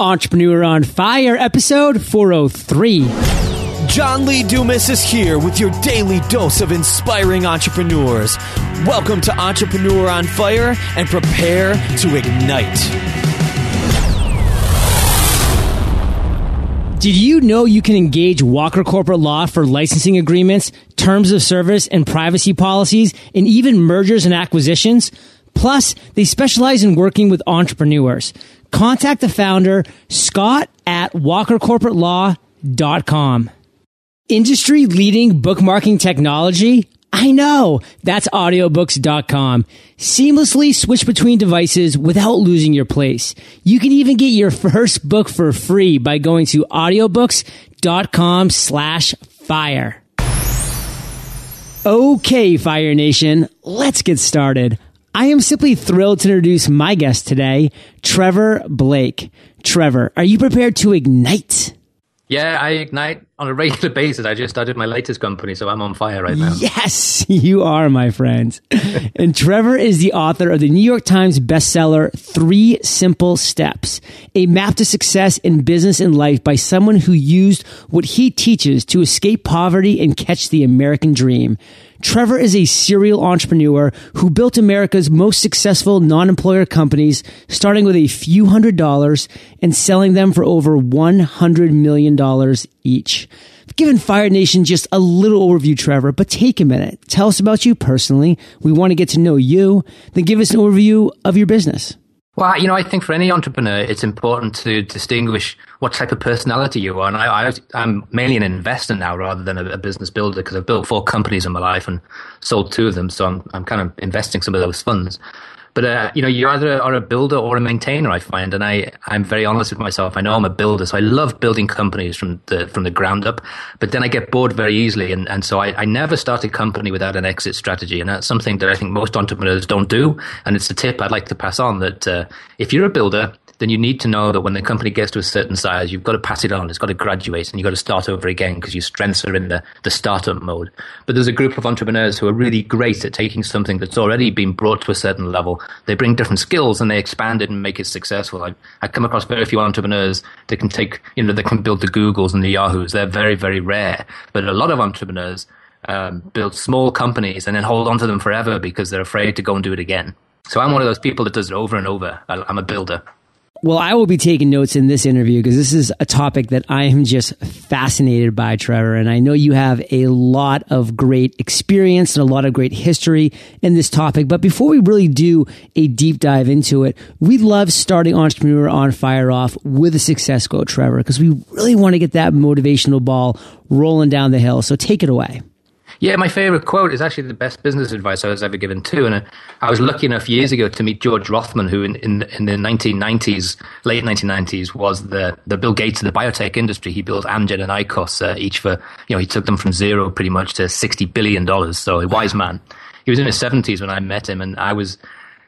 Entrepreneur on Fire, episode 403. John Lee Dumas is here with your daily dose of inspiring entrepreneurs. Welcome to Entrepreneur on Fire and prepare to ignite. Did you know you can engage Walker Corporate Law for licensing agreements, terms of service, and privacy policies, and even mergers and acquisitions? Plus, they specialize in working with entrepreneurs. Contact the founder, Scott at walkercorporatelaw.com. Industry leading bookmarking technology? I know. That's audiobooks.com. Seamlessly switch between devices without losing your place. You can even get your first book for free by going to audiobooks.com slash fire. Okay, Fire Nation, let's get started. I am simply thrilled to introduce my guest today, Trevor Blake. Trevor, are you prepared to ignite? Yeah, I ignite on a regular basis. I just started my latest company, so I'm on fire right now. Yes, you are, my friend. and Trevor is the author of the New York Times bestseller, Three Simple Steps, a map to success in business and life by someone who used what he teaches to escape poverty and catch the American dream. Trevor is a serial entrepreneur who built America's most successful non-employer companies, starting with a few hundred dollars and selling them for over $100 million each. I've given Fire Nation just a little overview, Trevor, but take a minute. Tell us about you personally. We want to get to know you. Then give us an overview of your business. Well, you know, I think for any entrepreneur, it's important to distinguish what type of personality you are. And I, am mainly an investor now rather than a, a business builder because I've built four companies in my life and sold two of them. So I'm, I'm kind of investing some of those funds. But uh, you know, you either are a builder or a maintainer. I find, and I I'm very honest with myself. I know I'm a builder, so I love building companies from the from the ground up. But then I get bored very easily, and and so I, I never start a company without an exit strategy, and that's something that I think most entrepreneurs don't do. And it's a tip I'd like to pass on that uh, if you're a builder, then you need to know that when the company gets to a certain size, you've got to pass it on. It's got to graduate and you've got to start over again because your strengths are in the, the startup mode. But there's a group of entrepreneurs who are really great at taking something that's already been brought to a certain level. They bring different skills and they expand it and make it successful. I, I come across very few entrepreneurs that can take, you know, they can build the Googles and the Yahoos. They're very, very rare. But a lot of entrepreneurs um, build small companies and then hold on to them forever because they're afraid to go and do it again. So I'm one of those people that does it over and over. I'm a builder. Well, I will be taking notes in this interview because this is a topic that I am just fascinated by, Trevor. And I know you have a lot of great experience and a lot of great history in this topic. But before we really do a deep dive into it, we love starting Entrepreneur on Fire off with a success quote, Trevor, because we really want to get that motivational ball rolling down the hill. So take it away. Yeah, my favorite quote is actually the best business advice I was ever given too. And I was lucky enough years ago to meet George Rathmann, who in, in, in the 1990s, late 1990s, was the, the Bill Gates of the biotech industry. He built Amgen and ICOS, uh, each for, you know, he took them from zero pretty much to $60 billion. So a wise man. He was in his 70s when I met him and I was,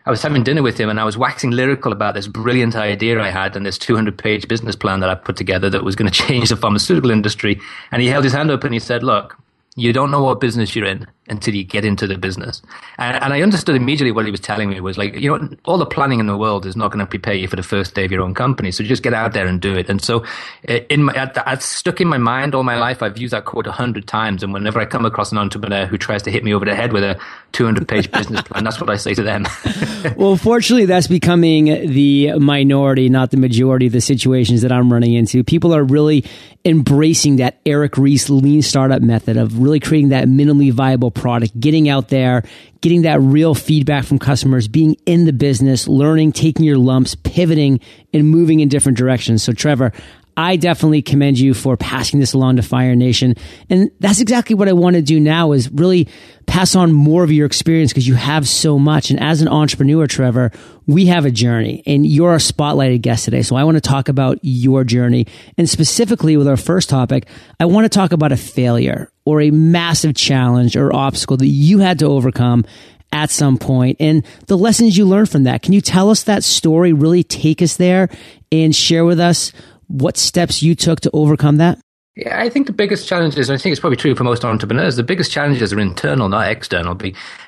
I was having dinner with him and I was waxing lyrical about this brilliant idea I had and this 200 page business plan that I put together that was going to change the pharmaceutical industry. And he held his hand up and he said, look, you don't know what business you're in until you get into the business. And, and, I understood immediately what he was telling me was like, you know, all the planning in the world is not going to prepare you for the first day of your own company. So just get out there and do it. And so uh, in my, that's stuck in my mind all my life. I've used that quote a hundred times. And whenever I come across an entrepreneur who tries to hit me over the head with a 200 page business plan, that's what I say to them. well, fortunately, that's becoming the minority, not the majority of the situations that I'm running into. People are really embracing that Eric Ries lean startup method of really creating that minimally viable product, getting out there, getting that real feedback from customers, being in the business, learning, taking your lumps, pivoting, and moving in different directions. So, Trevor, I definitely commend you for passing this along to Fire Nation. And that's exactly what I want to do now is really pass on more of your experience because you have so much. And as an entrepreneur, Trevor, we have a journey and you're our spotlighted guest today. So I want to talk about your journey. And specifically with our first topic, I want to talk about a failure or a massive challenge or obstacle that you had to overcome at some point and the lessons you learned from that. Can you tell us that story? Really take us there and share with us what steps you took to overcome that? Yeah, I think the biggest challenges, and I think it's probably true for most entrepreneurs, the biggest challenges are internal, not external.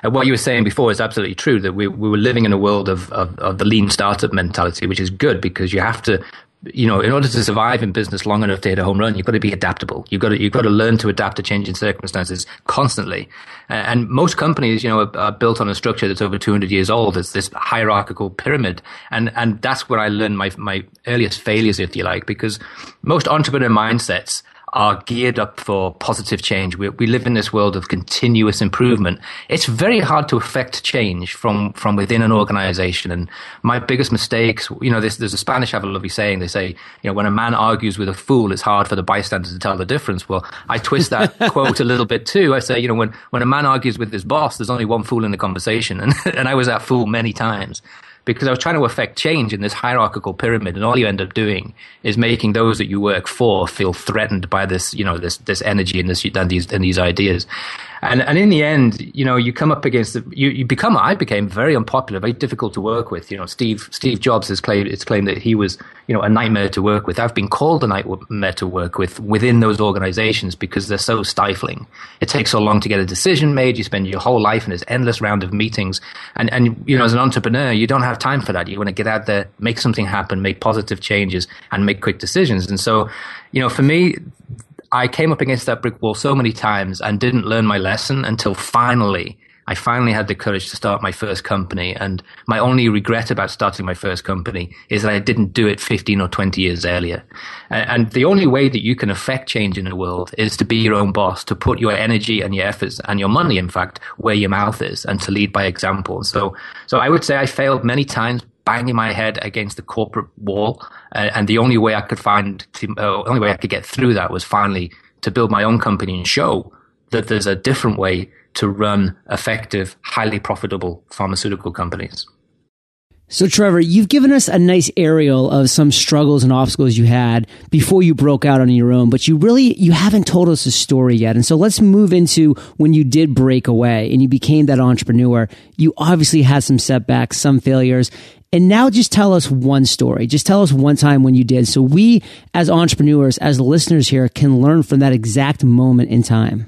What you were saying before is absolutely true that we, we were living in a world of, of, of the lean startup mentality, which is good because you have to you know, in order to survive in business long enough to hit a home run, you've got to be adaptable. You've got to, you've got to learn to adapt to changing circumstances constantly. And most companies, you know, are, are, built on a structure that's over 200 years old. It's this hierarchical pyramid. And, and that's where I learned my, my earliest failures, if you like, because most entrepreneur mindsets are geared up for positive change. We, we live in this world of continuous improvement. It's very hard to affect change from, from within an organization. And my biggest mistakes, you know, there's, there's a Spanish have a lovely saying. They say, you know, when a man argues with a fool, it's hard for the bystanders to tell the difference. Well, I twist that quote a little bit too. I say, you know, when, when a man argues with his boss, there's only one fool in the conversation. And, and I was that fool many times because I was trying to affect change in this hierarchical pyramid, and all you end up doing is making those that you work for feel threatened by this, you know, this this energy and this and these and these ideas. And and in the end, you know, you come up against the, you, you become I became very unpopular, very difficult to work with. You know, Steve Steve Jobs has claimed it's claimed that he was you know a nightmare to work with. I've been called a nightmare to work with within those organizations because they're so stifling. It takes so long to get a decision made. You spend your whole life in this endless round of meetings, and and you know as an entrepreneur, you don't have time for that. You want to get out there, make something happen, make positive changes, and make quick decisions. And so, you know, for me, I came up against that brick wall so many times and didn't learn my lesson until finally I finally had the courage to start my first company. And my only regret about starting my first company is that I didn't do it 15 or 20 years earlier. And the only way that you can affect change in the world is to be your own boss, to put your energy and your efforts and your money, in fact, where your mouth is and to lead by example. So, so I would say I failed many times banging my head against the corporate wall. Uh, and the only way I could find, uh, only way I could get through that was finally to build my own company and show that there's a different way to run effective, highly profitable pharmaceutical companies. So, Trevor, you've given us a nice aerial of some struggles and obstacles you had before you broke out on your own, but you really you haven't told us a story yet. And so, let's move into when you did break away and you became that entrepreneur. You obviously had some setbacks, some failures, and now just tell us one story. Just tell us one time when you did. So we, as entrepreneurs, as listeners here, can learn from that exact moment in time.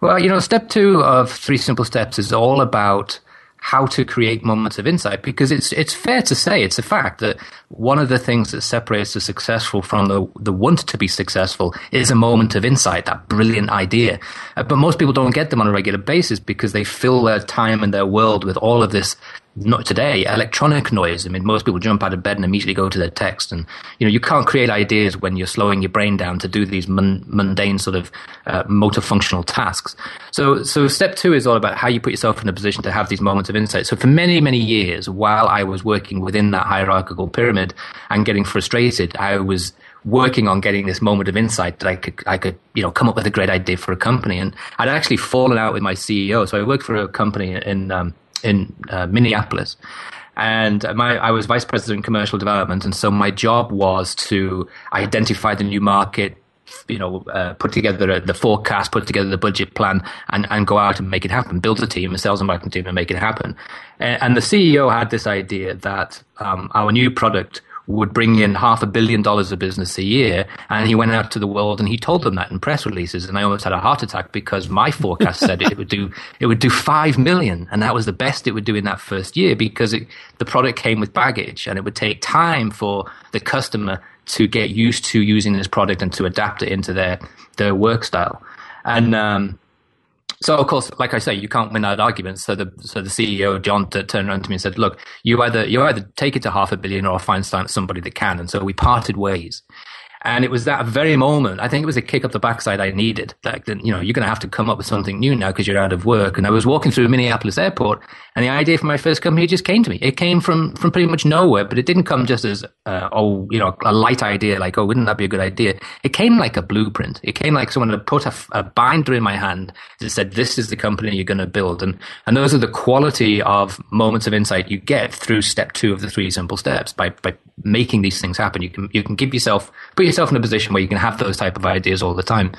Well, you know, step two of three simple steps is all about how to create moments of insight because it's it's fair to say it's a fact that one of the things that separates the successful from the the want to be successful is a moment of insight that brilliant idea. Uh, but most people don't get them on a regular basis because they fill their time and their world with all of this not today, electronic noise. I mean, most people jump out of bed and immediately go to their text. And, you know, you can't create ideas when you're slowing your brain down to do these mundane sort of uh, motor functional tasks. So, so step two is all about how you put yourself in a position to have these moments of insight. So for many, many years, while I was working within that hierarchical pyramid and getting frustrated, I was working on getting this moment of insight that I could, I could, you know, come up with a great idea for a company. And I'd actually fallen out with my CEO. So I worked for a company in, um, in uh, Minneapolis. And my, I was vice president of commercial development, and so my job was to identify the new market, you know, uh, put together the forecast, put together the budget plan, and, and go out and make it happen. Build a team, a sales and marketing team, and make it happen. And, and the CEO had this idea that um, our new product would bring in half a billion dollars of business a year. And he went out to the world and he told them that in press releases. And I almost had a heart attack because my forecast said it would do, it would do five million. And that was the best it would do in that first year because it, the product came with baggage and it would take time for the customer to get used to using this product and to adapt it into their, their work style. And, um, so of course, like I say, you can't win that argument. So the so the CEO John turned around to me and said, "Look, you either you either take it to half a billion or find somebody that can." And so we parted ways. And it was that very moment, I think it was a kick up the backside I needed. Like, you know, you're going to have to come up with something new now because you're out of work. And I was walking through Minneapolis airport and the idea for my first company just came to me. It came from, from pretty much nowhere, but it didn't come just as, uh, oh, you know, a light idea like, oh, wouldn't that be a good idea? It came like a blueprint. It came like someone had put a, a binder in my hand that said, this is the company you're going to build. And, and those are the quality of moments of insight you get through step two of the three simple steps by, by making these things happen. You can, you can give yourself, put yourself in a position where you can have those type of ideas all the time.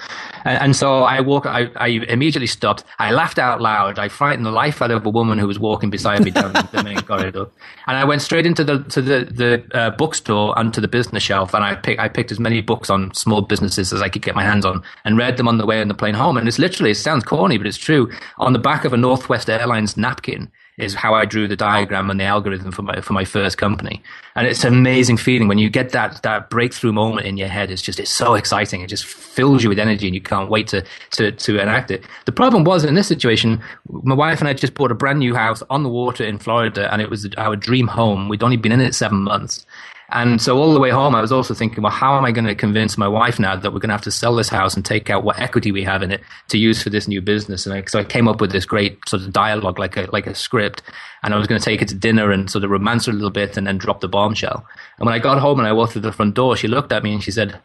And, and so I walk, I, I, immediately stopped. I laughed out loud. I frightened the life out of a woman who was walking beside me down the main corridor. And I went straight into the to the the uh, bookstore and to the business shelf, and I picked I picked as many books on small businesses as I could get my hands on, and read them on the way on the plane home. And it's literally, it sounds corny, but it's true. On the back of a Northwest Airlines napkin is how I drew the diagram and the algorithm for my for my first company. And it's an amazing feeling when you get that that breakthrough moment in your head. It's just it's so exciting. It just fills you with energy, and you can't wait to to to enact it. The problem was in this situation, my wife and I just bought a brand new house on the water in Florida, and it was our dream home. We'd only been in it seven months. And so all the way home, I was also thinking, well, how am I going to convince my wife now that we're going to have to sell this house and take out what equity we have in it to use for this new business? And I, so I came up with this great sort of dialogue, like a like a script, and I was going to take it to dinner and sort of romance her a little bit, and then drop the bombshell. And when I got home and I walked through the front door, she looked at me and she said.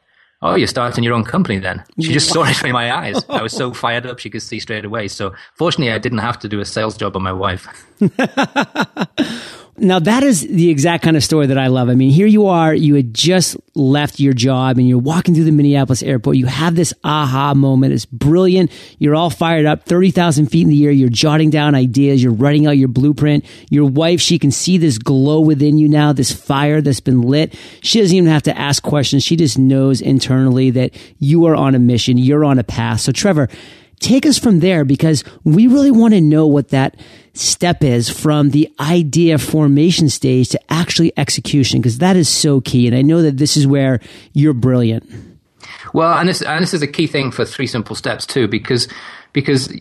Oh, you're starting your own company then? She just saw it in my eyes. I was so fired up, she could see straight away. So, fortunately, I didn't have to do a sales job on my wife. Now that is the exact kind of story that I love. I mean, here you are, you had just left your job and you're walking through the Minneapolis airport. You have this aha moment. It's brilliant. You're all fired up, 30,000 feet in the air. You're jotting down ideas. You're writing out your blueprint. Your wife, she can see this glow within you now, this fire that's been lit. She doesn't even have to ask questions. She just knows internally that you are on a mission. You're on a path. So Trevor, take us from there because we really want to know what that step is from the idea formation stage to actually execution because that is so key. And I know that this is where you're brilliant. Well, and this and this is a key thing for three simple steps too, because because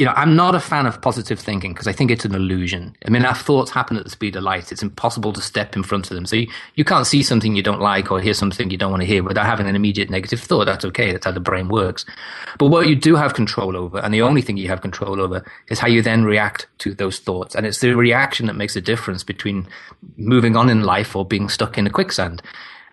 you know, I'm not a fan of positive thinking because I think it's an illusion. I mean, our thoughts happen at the speed of light. It's impossible to step in front of them. So you, you can't see something you don't like or hear something you don't want to hear without having an immediate negative thought. That's okay. That's how the brain works. But what you do have control over, and the only thing you have control over, is how you then react to those thoughts. And it's the reaction that makes a difference between moving on in life or being stuck in a quicksand.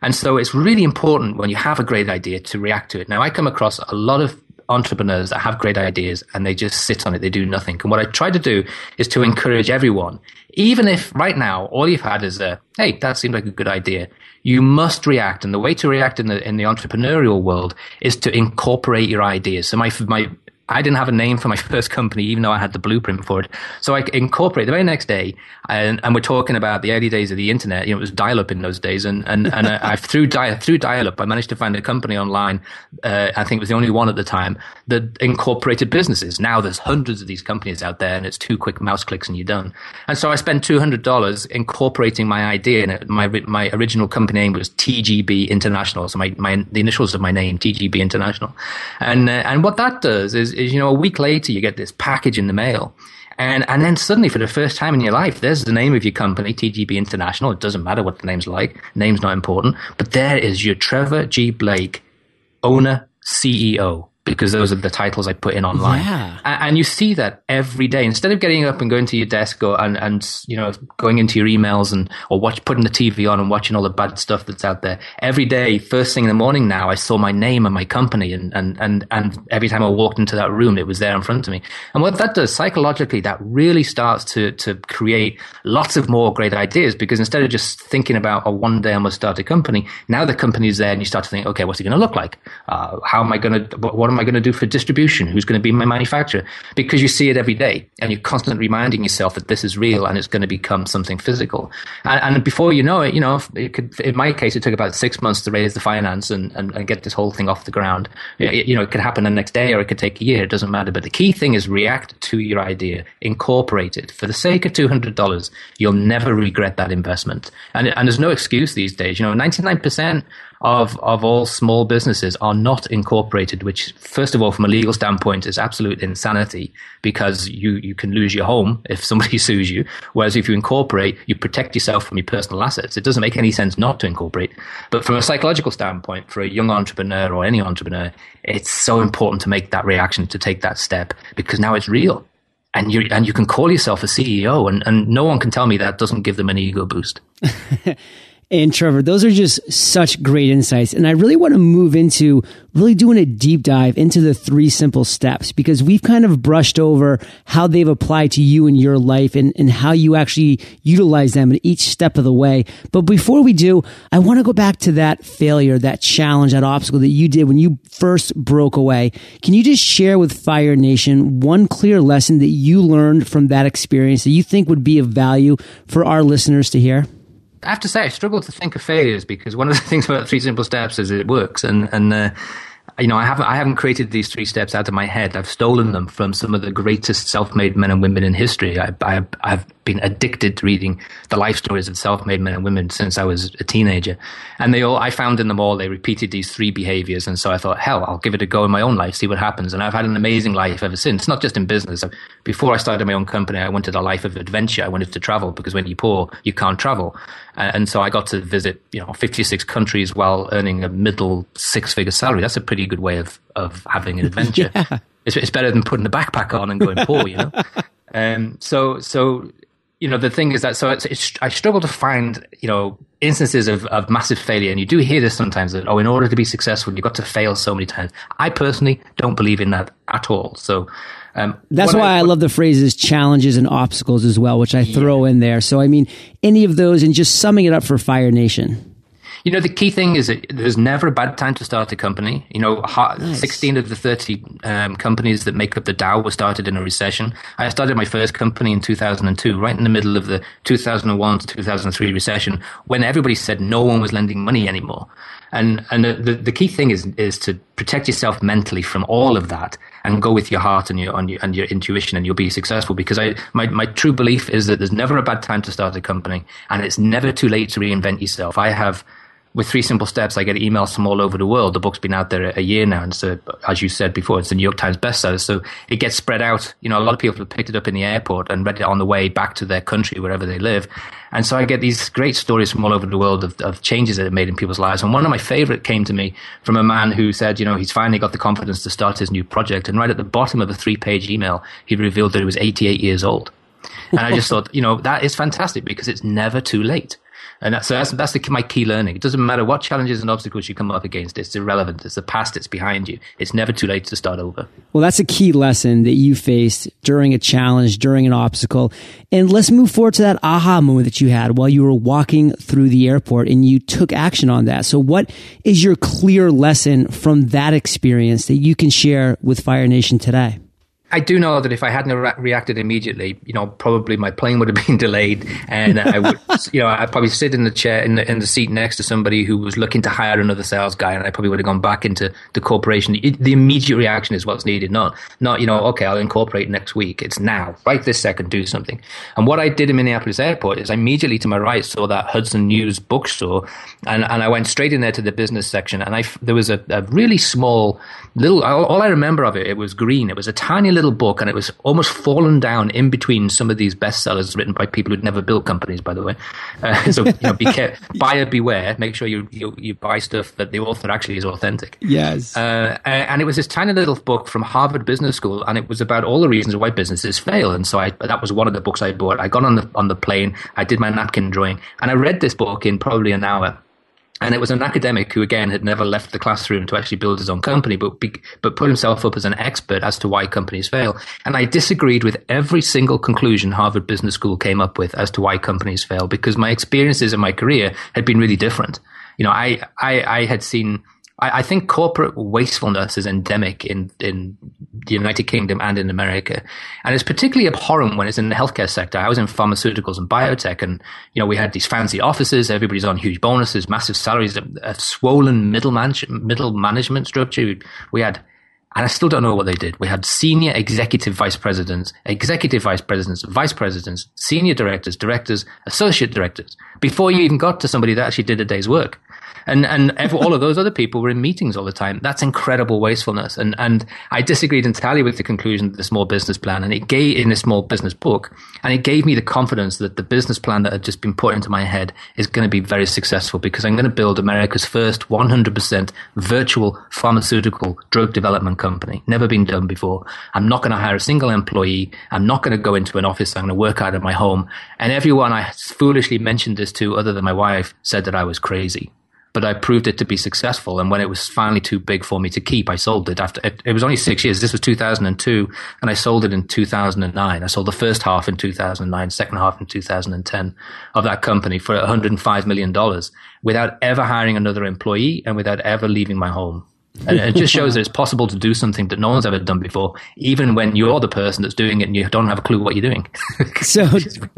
And so it's really important when you have a great idea to react to it. Now, I come across a lot of entrepreneurs that have great ideas and they just sit on it, they do nothing. And what I try to do is to encourage everyone, even if right now all you've had is a, hey, that seemed like a good idea. You must react. And the way to react in the, in the entrepreneurial world is to incorporate your ideas. So my, my, I didn't have a name for my first company, even though I had the blueprint for it. So I incorporated the very next day, and, and we're talking about the early days of the internet. You know, it was dial-up in those days, and and and I, I through dial through dial-up, I managed to find a company online. Uh, I think it was the only one at the time that incorporated businesses. Now there's hundreds of these companies out there, and it's two quick mouse clicks and you're done. And so I spent two hundred dollars incorporating my idea. And my my original company name was TGB International, so my, my the initials of my name TGB International, and uh, and what that does is is, you know, a week later you get this package in the mail. And, and then suddenly, for the first time in your life, there's the name of your company, TGB International. It doesn't matter what the name's like. Name's not important. But there is your Trevor G. Blake, owner, CEO because those are the titles I put in online. Yeah. And, and, you see that every day. Instead of getting up and going to your desk or, and, and, you know, going into your emails and, or watch, putting the TV on and watching all the bad stuff that's out there, every day, first thing in the morning now, I saw my name and my company. And, and, and, and every time I walked into that room, it was there in front of me. And what that does psychologically, that really starts to, to create lots of more great ideas because instead of just thinking about, oh, one day I must start a company, now the company's there and you start to think, okay, what's it going to look like? Uh, how am I going to, what am I going to do for distribution? Who's going to be my manufacturer? Because you see it every day and you're constantly reminding yourself that this is real and it's going to become something physical. And, and before you know it, you know, it could, in my case, it took about six months to raise the finance and, and, and get this whole thing off the ground. It, you know, it could happen the next day or it could take a year. It doesn't matter. But the key thing is react to your idea, incorporate it. For the sake of $200, you'll never regret that investment. And, and there's no excuse these days. You know, 99% of, of all small businesses are not incorporated, which, first of all, from a legal standpoint, is absolute insanity because you, you can lose your home if somebody sues you. Whereas if you incorporate, you protect yourself from your personal assets. It doesn't make any sense not to incorporate. But from a psychological standpoint, for a young entrepreneur or any entrepreneur, it's so important to make that reaction, to take that step because now it's real. And you and you can call yourself a CEO, and, and no one can tell me that doesn't give them an ego boost. And Trevor, those are just such great insights. And I really want to move into really doing a deep dive into the three simple steps because we've kind of brushed over how they've applied to you in your life and, and how you actually utilize them in each step of the way. But before we do, I want to go back to that failure, that challenge, that obstacle that you did when you first broke away. Can you just share with Fire Nation one clear lesson that you learned from that experience that you think would be of value for our listeners to hear? I have to say, I struggle to think of failures because one of the things about Three Simple Steps is it works, and and uh, you know, I haven't I haven't created these three steps out of my head. I've stolen them from some of the greatest self-made men and women in history. I, I, I've been addicted to reading the life stories of self-made men and women since I was a teenager, and they all I found in them all they repeated these three behaviors, and so I thought, hell, I'll give it a go in my own life, see what happens, and I've had an amazing life ever since. Not just in business. Before I started my own company, I wanted a life of adventure. I wanted to travel because when you're poor, you can't travel, and so I got to visit you know 56 countries while earning a middle six-figure salary. That's a pretty good way of of having an adventure. yeah. it's, it's, better than putting a backpack on and going poor, you know. um, so so you know the thing is that so it's, it's, I struggle to find you know instances of, of massive failure, and you do hear this sometimes that oh, in order to be successful, you've got to fail so many times. I personally don't believe in that at all. So. Um, That's why I, I, love the phrases challenges and obstacles as well, which I throw yeah. in there. So, I mean, any of those and just summing it up for Fire Nation. You know, the key thing is that there's never a bad time to start a company. You know, nice. 16 of the 30 um, companies that make up the Dow were started in a recession. I started my first company in 2002, right in the middle of the 2001 to 2003 recession, when everybody said no one was lending money anymore. And and the, the key thing is is to protect yourself mentally from all of that and go with your heart and your, and your and your intuition and you'll be successful because I my, my true belief is that there's never a bad time to start a company and it's never too late to reinvent yourself. I have with three simple steps, I get emails from all over the world. The book's been out there a year now, and so as you said before, it's the New York Times bestseller. So it gets spread out. You know, a lot of people have picked it up in the airport and read it on the way back to their country, wherever they live. And so I get these great stories from all over the world of, of changes that it made in people's lives. And one of my favorite came to me from a man who said, you know, he's finally got the confidence to start his new project. And right at the bottom of a three page email, he revealed that he was 88 years old. And I just thought, you know, that is fantastic because it's never too late. And so that's, that's the, my key learning. It doesn't matter what challenges and obstacles you come up against. It's irrelevant. It's the past. It's behind you. It's never too late to start over. Well, that's a key lesson that you faced during a challenge, during an obstacle. And let's move forward to that aha moment that you had while you were walking through the airport and you took action on that. So what is your clear lesson from that experience that you can share with Fire Nation today? I do know that if I hadn't re- reacted immediately, you know, probably my plane would have been delayed, and I would, you know, I'd probably sit in the chair in the in the seat next to somebody who was looking to hire another sales guy, and I probably would have gone back into the corporation. It, the immediate reaction is what's needed, not not you know, okay, I'll incorporate next week. It's now, right this second, do something. And what I did in Minneapolis Airport is I immediately to my right saw that Hudson News bookstore, and and I went straight in there to the business section, and I there was a, a really small little. All I remember of it, it was green. It was a tiny little book, and it was almost fallen down in between some of these bestsellers written by people who'd never built companies, by the way. Uh, so, you know, be care- buyer beware. Make sure you, you, you buy stuff that the author actually is authentic. Yes. Uh, and it was this tiny little book from Harvard Business School, and it was about all the reasons why businesses fail. And so I, that was one of the books I bought. I got on the on the plane, I did my napkin drawing, and I read this book in probably an hour and it was an academic who, again, had never left the classroom to actually build his own company, but be, but put himself up as an expert as to why companies fail. And I disagreed with every single conclusion Harvard Business School came up with as to why companies fail, because my experiences in my career had been really different. You know, I I, I had seen I, I, think corporate wastefulness is endemic in, in the United Kingdom and in America. And it's particularly abhorrent when it's in the healthcare sector. I was in pharmaceuticals and biotech and, you know, we had these fancy offices. Everybody's on huge bonuses, massive salaries, a, a swollen middle, man- middle management structure. We had and I still don't know what they did. We had senior executive vice presidents, executive vice presidents, vice presidents, senior directors, directors, associate directors, before you even got to somebody that actually did a day's work and and every, all of those other people were in meetings all the time. That's incredible wastefulness. And and I disagreed entirely with the conclusion of the small business plan, and it gave in the small business book, and it gave me the confidence that the business plan that had just been put into my head is going to be very successful because I'm going to build America's first 100% virtual pharmaceutical drug development company. Never been done before. I'm not going to hire a single employee. I'm not going to go into an office. I'm going to work out of my home. And everyone I foolishly mentioned this to, other than my wife, said that I was crazy but I proved it to be successful. And when it was finally too big for me to keep, I sold it after it, it, was only six years. This was 2002 and I sold it in 2009. I sold the first half in 2009, second half in 2010 of that company for 105 million dollars without ever hiring another employee and without ever leaving my home. And it just shows that it's possible to do something that no one's ever done before, even when you're the person that's doing it and you don't have a clue what you're doing. so,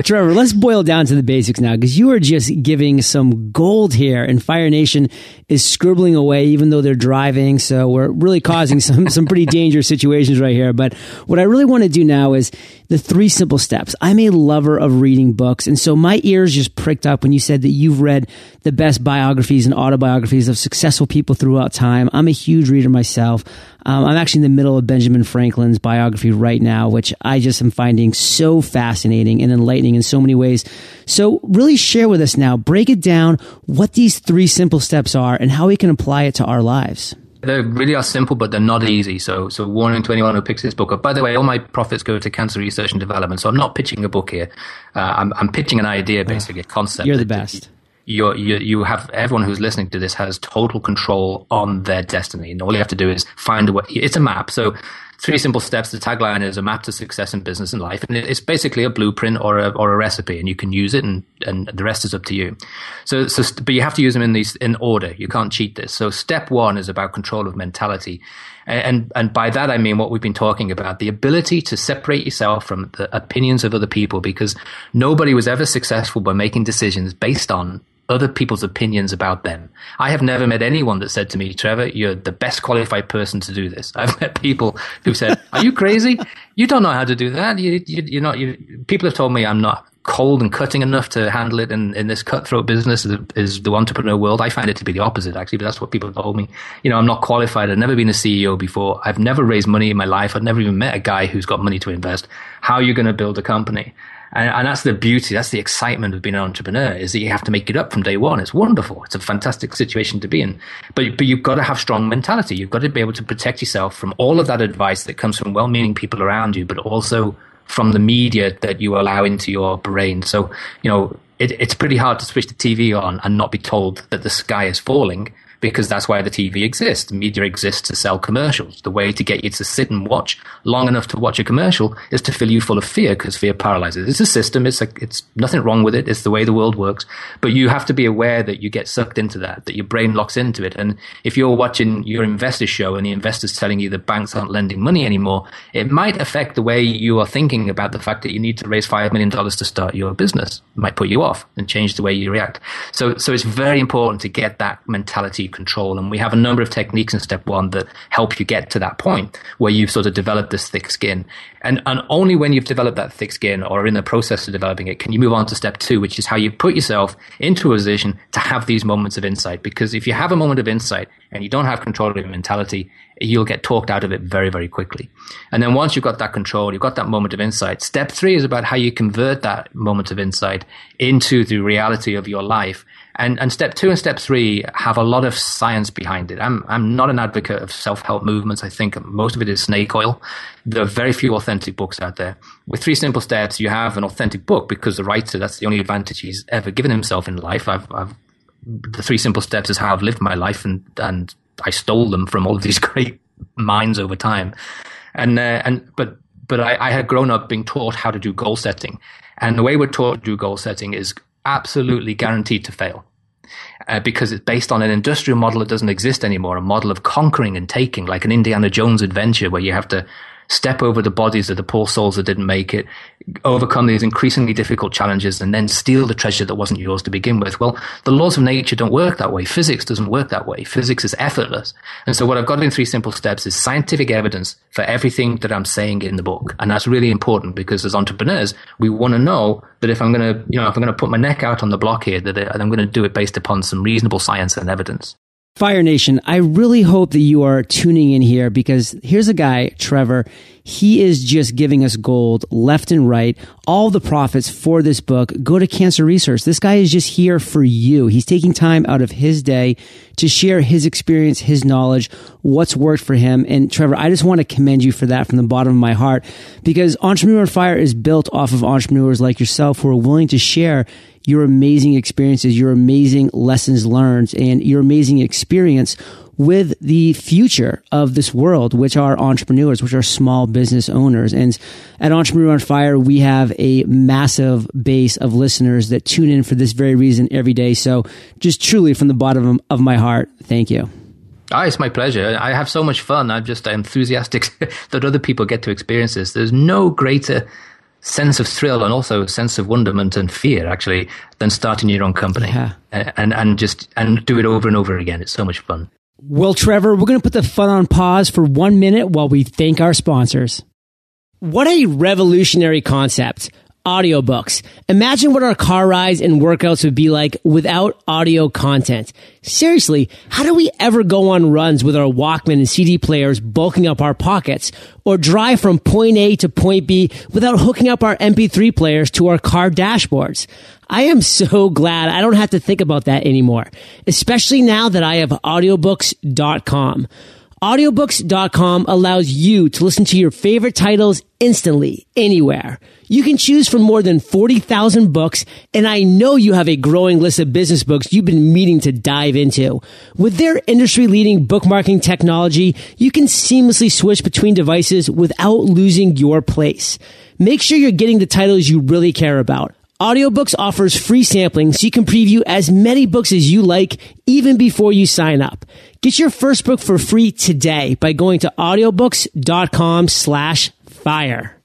Trevor, let's boil down to the basics now because you are just giving some gold here, and Fire Nation is scribbling away even though they're driving. So, we're really causing some, some pretty dangerous situations right here. But what I really want to do now is the three simple steps. I'm a lover of reading books. And so my ears just pricked up when you said that you've read the best biographies and autobiographies of successful people throughout time. I'm a huge reader myself. Um, I'm actually in the middle of Benjamin Franklin's biography right now, which I just am finding so fascinating and enlightening in so many ways. So really share with us now, break it down, what these three simple steps are and how we can apply it to our lives. They really are simple, but they're not easy. So, so warning to anyone who picks this book up. By the way, all my profits go to cancer research and development. So I'm not pitching a book here. Uh, I'm, I'm pitching an idea, basically, a concept. You're the best. you you, you have everyone who's listening to this has total control on their destiny, and all you have to do is find a way. It's a map. So three simple steps. The tagline is a map to success in business and life, and it's basically a blueprint or a or a recipe, and you can use it, and and the rest is up to you. So so, but you have to use them in these in order. You can't cheat this. So step one is about control of mentality. And, and by that I mean what we've been talking about, the ability to separate yourself from the opinions of other people because nobody was ever successful by making decisions based on other people's opinions about them. I have never met anyone that said to me, Trevor, you're the best qualified person to do this. I've met people who said, Are you crazy? You don't know how to do that. You, you, you're not. You, people have told me I'm not cold and cutting enough to handle it in, in this cutthroat business is the entrepreneur world. I find it to be the opposite, actually, but that's what people have told me. You know, I'm not qualified. I've never been a CEO before. I've never raised money in my life. I've never even met a guy who's got money to invest. How are you going to build a company? And, and, that's the beauty, that's the excitement of being an entrepreneur is that you have to make it up from day one. It's wonderful. It's a fantastic situation to be in. But, but you've got to have strong mentality. You've got to be able to protect yourself from all of that advice that comes from well-meaning people around you, but also from the media that you allow into your brain. So, you know, it, it's pretty hard to switch the TV on and not be told that the sky is falling because that's why the TV exists. Media exists to sell commercials. The way to get you to sit and watch long enough to watch a commercial is to fill you full of fear because fear paralyzes. It's a system. It's like, it's nothing wrong with it. It's the way the world works. But you have to be aware that you get sucked into that, that your brain locks into it. And if you're watching your investor show and the investor's telling you the banks aren't lending money anymore, it might affect the way you are thinking about the fact that you need to raise $5 million to start your business. It might put you off and change the way you react. So, so it's very important to get that mentality control. And we have a number of techniques in step one that help you get to that point where you've sort of developed this thick skin. And, and only when you've developed that thick skin or in the process of developing it can you move on to step two, which is how you put yourself into a position to have these moments of insight. Because if you have a moment of insight and you don't have control of your mentality, you'll get talked out of it very, very quickly. And then once you've got that control, you've got that moment of insight. Step three is about how you convert that moment of insight into the reality of your life and, and step two and step three have a lot of science behind it. I'm, I'm not an advocate of self help movements. I think most of it is snake oil. There are very few authentic books out there. With three simple steps, you have an authentic book because the writer, that's the only advantage he's ever given himself in life. I've, I've, the three simple steps is how I've lived my life and, and I stole them from all of these great minds over time. And, uh, and, but, but I, I had grown up being taught how to do goal setting. And the way we're taught to do goal setting is absolutely guaranteed to fail uh, because it's based on an industrial model that doesn't exist anymore, a model of conquering and taking, like an Indiana Jones adventure where you have to step over the bodies of the poor souls that didn't make it, overcome these increasingly difficult challenges, and then steal the treasure that wasn't yours to begin with. Well, the laws of nature don't work that way. Physics doesn't work that way. Physics is effortless. And so what I've got in three simple steps is scientific evidence for everything that I'm saying in the book. And that's really important because as entrepreneurs, we want to know that if I'm going to, you know, if I'm going to put my neck out on the block here, that I'm going to do it based upon some reasonable science and evidence. Fire Nation, I really hope that you are tuning in here because here's a guy, Trevor. He is just giving us gold left and right. All the profits for this book go to cancer research. This guy is just here for you. He's taking time out of his day to share his experience, his knowledge, what's worked for him. And Trevor, I just want to commend you for that from the bottom of my heart because Entrepreneur Fire is built off of entrepreneurs like yourself who are willing to share your amazing experiences, your amazing lessons learned, and your amazing experience with the future of this world, which are entrepreneurs, which are small business owners. And at Entrepreneur on Fire, we have a massive base of listeners that tune in for this very reason every day. So just truly from the bottom of my heart, thank you. Oh, it's my pleasure. I have so much fun. I'm just enthusiastic that other people get to experience this. There's no greater sense of thrill and also sense of wonderment and fear actually than starting your own company yeah. and and just and do it over and over again. It's so much fun. Well, Trevor, we're going to put the fun on pause for one minute while we thank our sponsors. What a revolutionary concept audiobooks. Imagine what our car rides and workouts would be like without audio content. Seriously, how do we ever go on runs with our Walkman and CD players bulking up our pockets or drive from point A to point B without hooking up our MP3 players to our car dashboards? I am so glad I don't have to think about that anymore, especially now that I have audiobooks.com. Audiobooks.com allows you to listen to your favorite titles instantly, anywhere. You can choose from more than 40,000 books, and I know you have a growing list of business books you've been meaning to dive into. With their industry leading bookmarking technology, you can seamlessly switch between devices without losing your place. Make sure you're getting the titles you really care about. Audiobooks offers free sampling so you can preview as many books as you like even before you sign up. Get your first book for free today by going to audiobooks.com slash fire.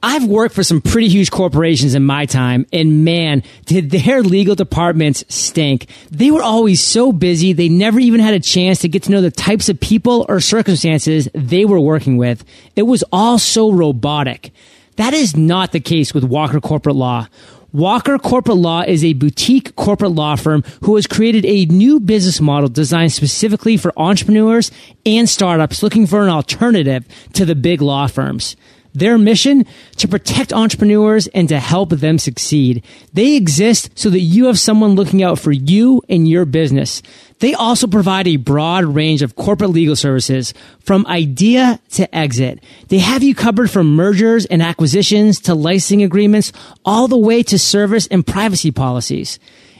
I've worked for some pretty huge corporations in my time, and man, did their legal departments stink. They were always so busy, they never even had a chance to get to know the types of people or circumstances they were working with. It was all so robotic. That is not the case with Walker Corporate Law. Walker Corporate Law is a boutique corporate law firm who has created a new business model designed specifically for entrepreneurs and startups looking for an alternative to the big law firms. Their mission to protect entrepreneurs and to help them succeed. They exist so that you have someone looking out for you and your business. They also provide a broad range of corporate legal services from idea to exit. They have you covered from mergers and acquisitions to licensing agreements all the way to service and privacy policies.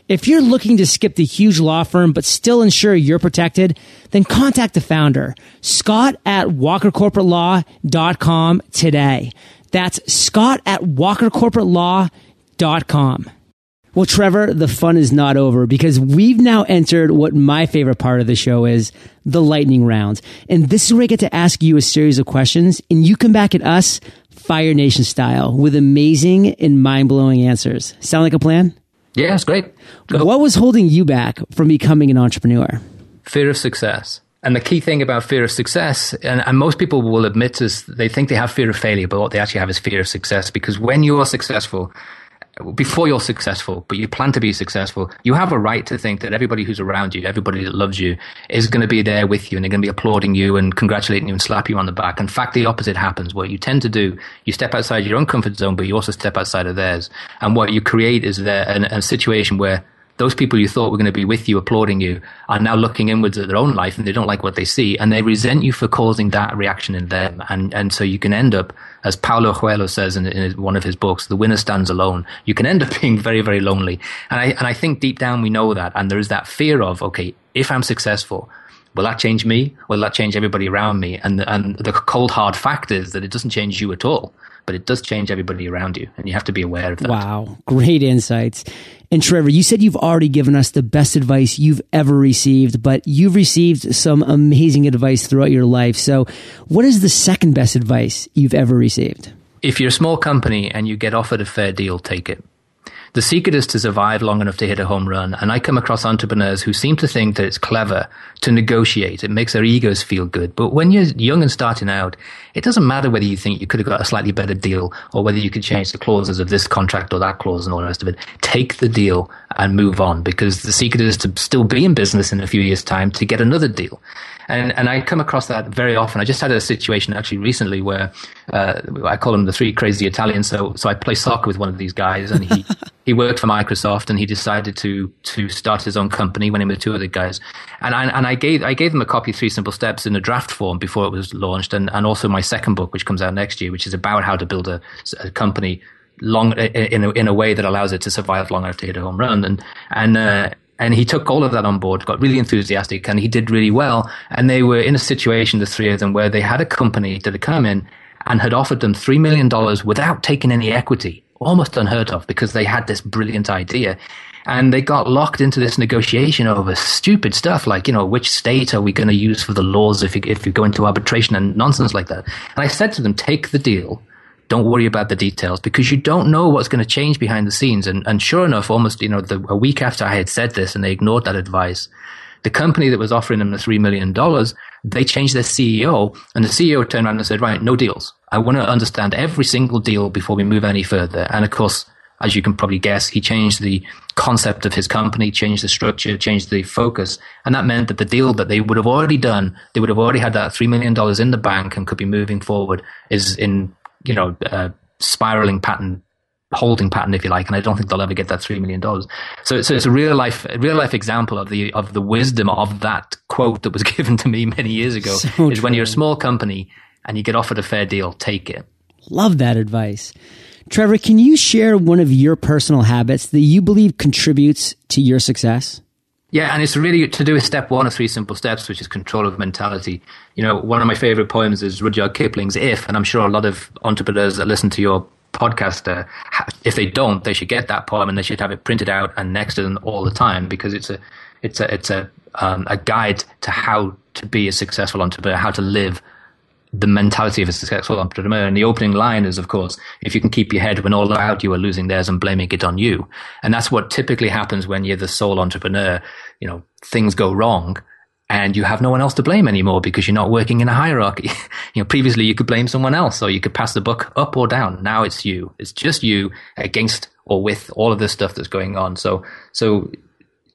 If you're looking to skip the huge law firm but still ensure you're protected, then contact the founder, Scott at walkercorporatelaw.com today. That's Scott at walkercorporatelaw.com. Well, Trevor, the fun is not over because we've now entered what my favorite part of the show is the lightning round. And this is where I get to ask you a series of questions and you come back at us Fire Nation style with amazing and mind blowing answers. Sound like a plan? Yeah, it's great. Go. What was holding you back from becoming an entrepreneur? Fear of success. And the key thing about fear of success, and, and, most people will admit is they think they have fear of failure, but what they actually have is fear of success. Because when you are successful, before you're successful, but you plan to be successful, you have a right to think that everybody who's around you, everybody that loves you, is going to be there with you and they're going to be applauding you and congratulating you and slap you on the back. In fact, the opposite happens. What you tend to do, you step outside your own comfort zone, but you also step outside of theirs. And what you create is there a situation where those people you thought were going to be with you, applauding you, are now looking inwards at their own life and they don't like what they see and they resent you for causing that reaction in them. And, and so you can end up, as Paulo Coelho says in, in one of his books, the winner stands alone. You can end up being very, very lonely. And I, and I think deep down we know that. And there is that fear of, okay, if I'm successful, will that change me? Will that change everybody around me? And, and the cold hard fact is that it doesn't change you at all but it does change everybody around you, and you have to be aware of that. Wow, great insights. And Trevor, you said you've already given us the best advice you've ever received, but you've received some amazing advice throughout your life. So, what is the second best advice you've ever received? If you're a small company and you get offered a fair deal, take it. The secret is to survive long enough to hit a home run. And I come across entrepreneurs who seem to think that it's clever to negotiate. It makes their egos feel good. But when you're young and starting out, it doesn't matter whether you think you could have got a slightly better deal or whether you could change the clauses of this contract or that clause and all the rest of it. Take the deal and move on because the secret is to still be in business in a few years' time to get another deal. And, and I come across that very often. I just had a situation actually recently where uh, I call them the three crazy Italians. So, so I play soccer with one of these guys and he, he worked for Microsoft and he decided to, to start his own company when he with two other guys. And I, and I gave, I gave them a copy of Three Simple Steps in a draft form before it was launched and, and also my second book, which comes out next year, which is about how to build a, a company long in a, in a way that allows it to survive long enough to hit a home run. And, and, uh, and he took all of that on board, got really enthusiastic, and he did really well. And they were in a situation, the three of them, where they had a company that had come in and had offered them $3 million without taking any equity. Almost unheard of because they had this brilliant idea. and they got locked into this negotiation over stupid stuff like you know which state are we going to use for the laws if you, if you go into arbitration and nonsense like that. And I said to them, take the deal. Don't worry about the details because you don't know what's going to change behind the scenes. And, and sure enough, almost you know the, a week after I had said this, and they ignored that advice, the company that was offering them the $3 million, they changed their CEO and the CEO turned around and said, right, no deals. I want to understand every single deal before we move any further. And of course, as you can probably guess, he changed the concept of his company, changed the structure, changed the focus. And that meant that the deal that they would have already done, they would have already had that $3 million in the bank and could be moving forward is in, you know, uh, spiraling pattern holding pattern, if you like, and I don't think they'll ever get that three million dollars. So, so it's a real life, real life example of the of the wisdom of that quote that was given to me many years ago. So is true. when you're a small company and you get offered a fair deal, take it. Love that advice. Trevor, can you share one of your personal habits that you believe contributes to your success? Yeah, and it's really to do with step one of three simple steps, which is control of mentality. You know, one of my favorite poems is Rudyard Kipling's If, and I'm sure a lot of entrepreneurs that listen to your podcaster, if they don't, they should get that poem and they should have it printed out and next to them all the time because it's a it's a it's a um, a guide to how to be a successful entrepreneur, how to live the mentality of a successful entrepreneur. And the opening line is, of course, if you can keep your head when all out you are losing theirs and blaming it on you. And that's what typically happens when you're the sole entrepreneur. You know, things go wrong and you have no one else to blame anymore because you're not working in a hierarchy. you know, previously you could blame someone else or you could pass the buck up or down. Now it's you. It's just you against or with all of this stuff that's going on. So, so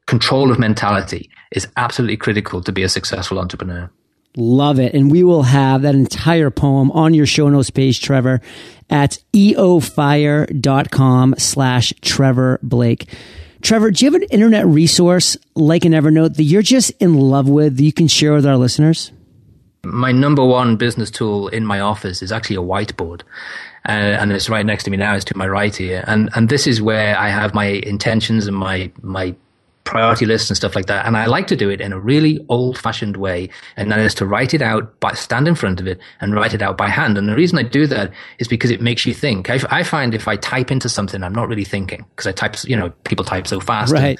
control of mentality is absolutely critical to be a successful entrepreneur. Love it. And we will have that entire poem on your show notes page, Trevor, at eofire.com slash Trevor Blake. Trevor, do you have an internet resource like an Evernote that you're just in love with that you can share with our listeners? My number one business tool in my office is actually a whiteboard. Uh, and it's right next to me now. It's to my right here, and and this is where I have my intentions and my my priority lists and stuff like that. And I like to do it in a really old fashioned way. And that is to write it out, by, stand in front of it and write it out by hand. And the reason I do that is because it makes you think. I, I find if I type into something, I'm not really thinking because I type, you know, people type so fast. Right. And,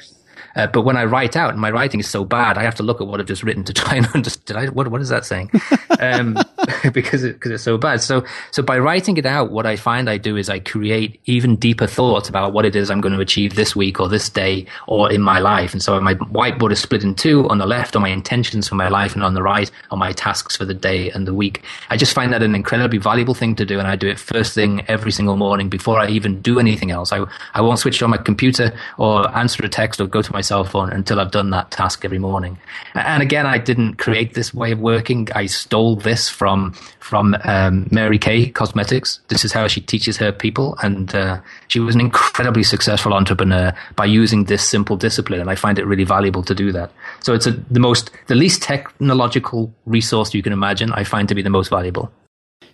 uh, but when I write out, and my writing is so bad, I have to look at what I've just written to try and understand. Did I, what, what is that saying? Um, because it, cause it's so bad. So, so by writing it out, what I find I do is I create even deeper thoughts about what it is I'm going to achieve this week or this day or in my life. And so my whiteboard is split in two. On the left are my intentions for my life, and on the right are my tasks for the day and the week. I just find that an incredibly valuable thing to do, and I do it first thing every single morning before I even do anything else. I, I won't switch on my computer or answer a text or go to my cell phone until I've done that task every morning. And again, I didn't create this way of working. I stole this from from um, Mary Kay Cosmetics. This is how she teaches her people, and uh, she was an incredibly successful entrepreneur by using this simple discipline. And I find it really valuable to do that. So it's a, the most, the least technological resource you can imagine. I find to be the most valuable.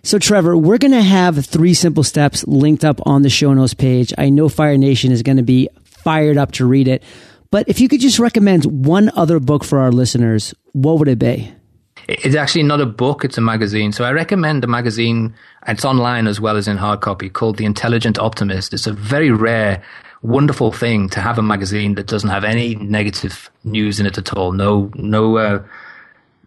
So, Trevor, we're going to have three simple steps linked up on the show notes page. I know Fire Nation is going to be fired up to read it. But if you could just recommend one other book for our listeners, what would it be? It's actually not a book, it's a magazine. So I recommend the magazine, it's online as well as in hard copy, called The Intelligent Optimist. It's a very rare, wonderful thing to have a magazine that doesn't have any negative news in it at all. No, no, uh,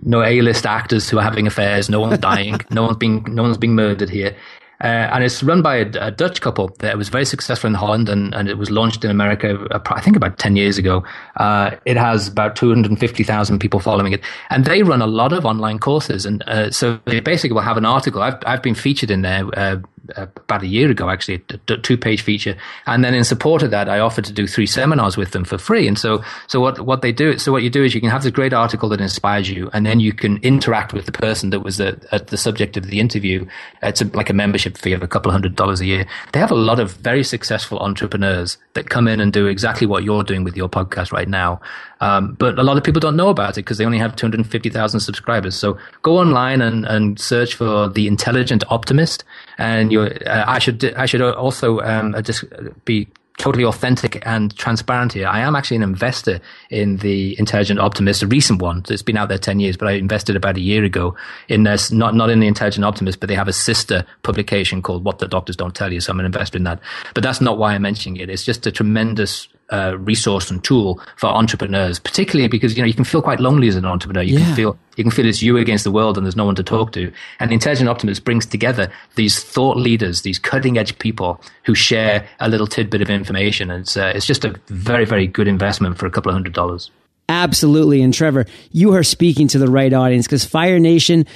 no A-list actors who are having affairs. No one's dying. no one's being, no one's being murdered here. Uh, and it's run by a, a, Dutch couple that was very successful in Holland and, and it was launched in America, I think about 10 years ago. Uh, it has about 250,000 people following it. And they run a lot of online courses. And uh, so they basically will have an article. I've, I've been featured in there uh, about a year ago, actually, a two page feature. And then in support of that, I offered to do three seminars with them for free. And so, so what, what they do, so what you do is you can have this great article that inspires you, and then you can interact with the person that was the, at the subject of the interview. It's a, like a membership fee of a couple hundred dollars a year. They have a lot of very successful entrepreneurs that come in and do exactly what you're doing with your podcast right now. Um, but a lot of people don't know about it because they only have 250,000 subscribers. So go online and, and search for the intelligent optimist. And you, uh, I should, I should also um, just be totally authentic and transparent here. I am actually an investor in the Intelligent Optimist, a recent one. It's been out there 10 years, but I invested about a year ago in this, not, not in the Intelligent Optimist, but they have a sister publication called What the Doctors Don't Tell You. So I'm an investor in that. But that's not why I'm mentioning it. It's just a tremendous uh, resource and tool for entrepreneurs, particularly because you know you can feel quite lonely as an entrepreneur. You yeah. can feel you can feel it's you against the world, and there's no one to talk to. And the Intelligent Optimist brings together these thought leaders, these cutting edge people who share a little tidbit of information. And it's uh, it's just a very very good investment for a couple of hundred dollars. Absolutely. And Trevor, you are speaking to the right audience because Fire Nation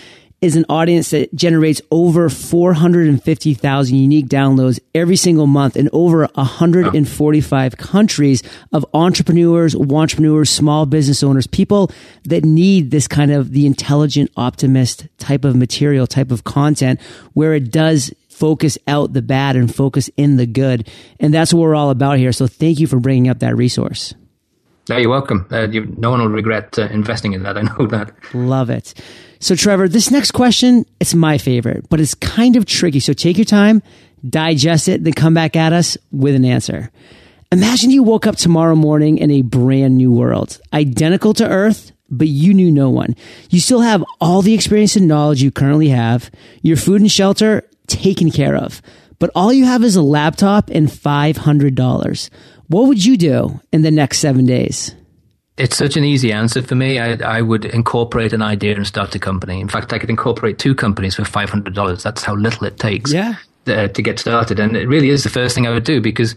is an audience that generates over 450,000 unique downloads every single month in over 145 countries of entrepreneurs, entrepreneurs, small business owners, people that need this kind of the intelligent optimist type of material, type of content where it does focus out the bad and focus in the good. And that's what we're all about here. So thank you for bringing up that resource. No, you're welcome. Uh, you, no one will regret uh, investing in that. I know that. Love it. So, Trevor, this next question, it's my favorite, but it's kind of tricky. So take your time, digest it, then come back at us with an answer. Imagine you woke up tomorrow morning in a brand new world, identical to Earth, but you knew no one. You still have all the experience and knowledge you currently have, your food and shelter taken care of, but all you have is a laptop and $500. What would you do in the next seven days? It's such an easy answer for me. I, I would incorporate an idea and start a company. In fact, I could incorporate two companies for five hundred dollars. That's how little it takes. Yeah. Uh, to get started, and it really is the first thing I would do because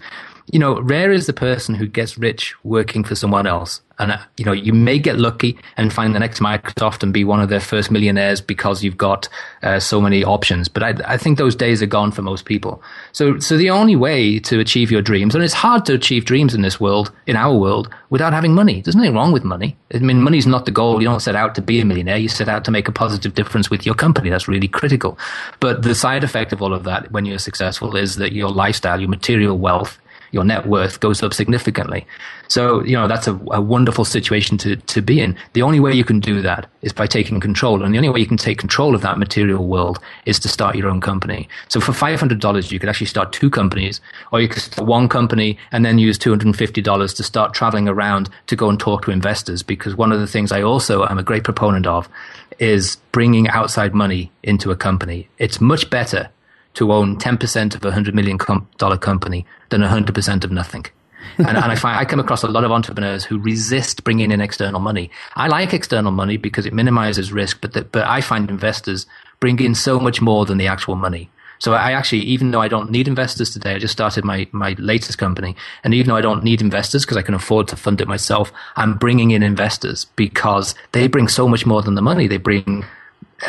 you know, rare is the person who gets rich working for someone else. And, uh, you know, you may get lucky and find the next Microsoft and be one of their first millionaires because you've got uh, so many options. But I, I, think those days are gone for most people. So, so the only way to achieve your dreams, and it's hard to achieve dreams in this world, in our world, without having money. There's nothing wrong with money. I mean, money's not the goal. You don't set out to be a millionaire. You set out to make a positive difference with your company. That's really critical. But the side effect of all of that when you're successful is that your lifestyle, your material wealth, your net worth goes up significantly. So, you know, that's a, a, wonderful situation to, to be in. The only way you can do that is by taking control. And the only way you can take control of that material world is to start your own company. So for $500, you could actually start two companies, or you could start one company and then use $250 to start traveling around to go and talk to investors. Because one of the things I also am a great proponent of is bringing outside money into a company. It's much better to own 10% of a $100 million company than 100% of nothing. and, and, I find I come across a lot of entrepreneurs who resist bringing in external money. I like external money because it minimizes risk, but the, but I find investors bring in so much more than the actual money. So I actually, even though I don't need investors today, I just started my my latest company, and even though I don't need investors because I can afford to fund it myself, I'm bringing in investors because they bring so much more than the money. They bring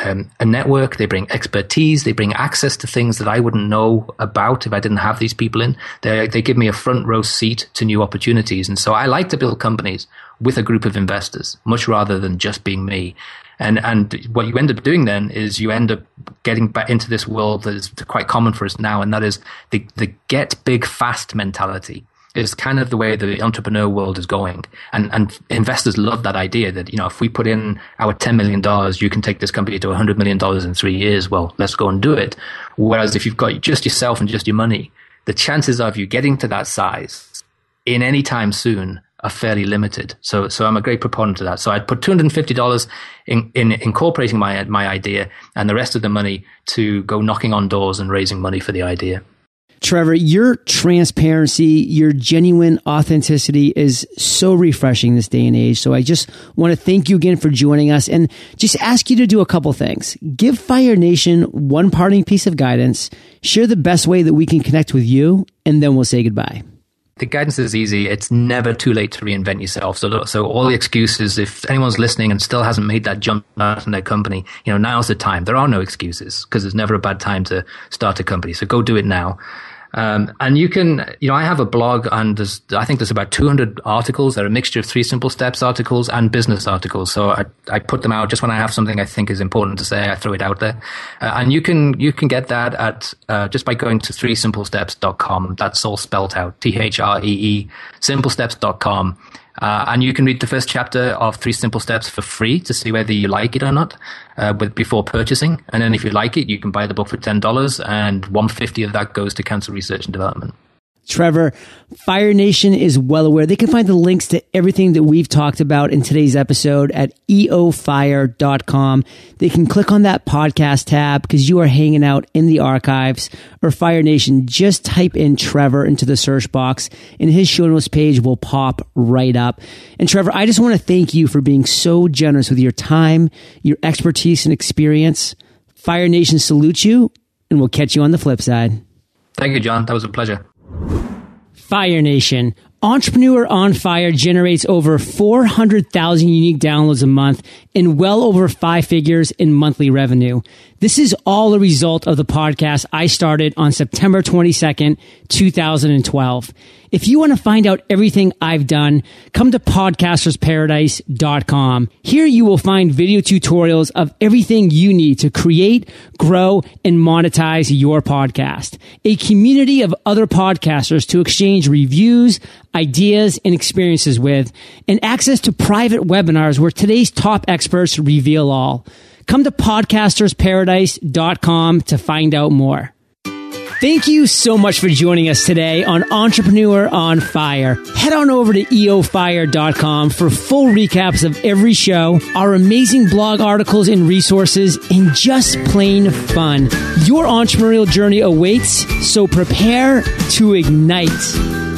um, a network, they bring expertise, they bring access to things that I wouldn't know about if I didn't have these people in. They, they give me a front row seat to new opportunities. And so I like to build companies with a group of investors, much rather than just being me. And, and what you end up doing then is you end up getting back into this world that is quite common for us now, and that is the, the get big fast mentality is kind of the way the entrepreneur world is going. And, and investors love that idea that, you know, if we put in our $10 million, you can take this company to $100 million in three years. Well, let's go and do it. Whereas if you've got just yourself and just your money, the chances of you getting to that size in any time soon are fairly limited. So, so I'm a great proponent of that. So I'd put $250 in, in incorporating my, my idea and the rest of the money to go knocking on doors and raising money for the idea. Trevor, your transparency, your genuine authenticity is so refreshing this day and age. So I just want to thank you again for joining us and just ask you to do a couple things. Give Fire Nation one parting piece of guidance, share the best way that we can connect with you, and then we'll say goodbye. The guidance is easy. It's never too late to reinvent yourself. So, so all the excuses, if anyone's listening and still hasn't made that jump out in their company, you know, now's the time. There are no excuses because there's never a bad time to start a company. So go do it now. Um, and you can, you know, I have a blog and there's, I think there's about 200 articles. They're a mixture of three simple steps articles and business articles. So I, I put them out just when I have something I think is important to say. I throw it out there. Uh, and you can, you can get that at, uh, just by going to three simple steps.com. That's all spelled out. T-H-R-E-E, simplesteps.com. Uh, and you can read the first chapter of Three Simple Steps for free to see whether you like it or not uh, with, before purchasing. And then if you like it, you can buy the book for $10 and 150 of that goes to cancer research and development. Trevor, Fire Nation is well aware. They can find the links to everything that we've talked about in today's episode at eofire.com. They can click on that podcast tab because you are hanging out in the archives or Fire Nation. Just type in Trevor into the search box and his show notes page will pop right up. And Trevor, I just want to thank you for being so generous with your time, your expertise and experience. Fire Nation salutes you and we'll catch you on the flip side. Thank you, John. That was a pleasure. Fire Nation. Entrepreneur on Fire generates over 400,000 unique downloads a month and well over five figures in monthly revenue. This is all a result of the podcast I started on September 22nd, 2012. If you want to find out everything I've done, come to podcastersparadise.com. Here you will find video tutorials of everything you need to create, grow, and monetize your podcast. A community of other podcasters to exchange reviews, ideas, and experiences with, and access to private webinars where today's top experts reveal all. Come to podcastersparadise.com to find out more. Thank you so much for joining us today on Entrepreneur on Fire. Head on over to eofire.com for full recaps of every show, our amazing blog articles and resources, and just plain fun. Your entrepreneurial journey awaits, so prepare to ignite.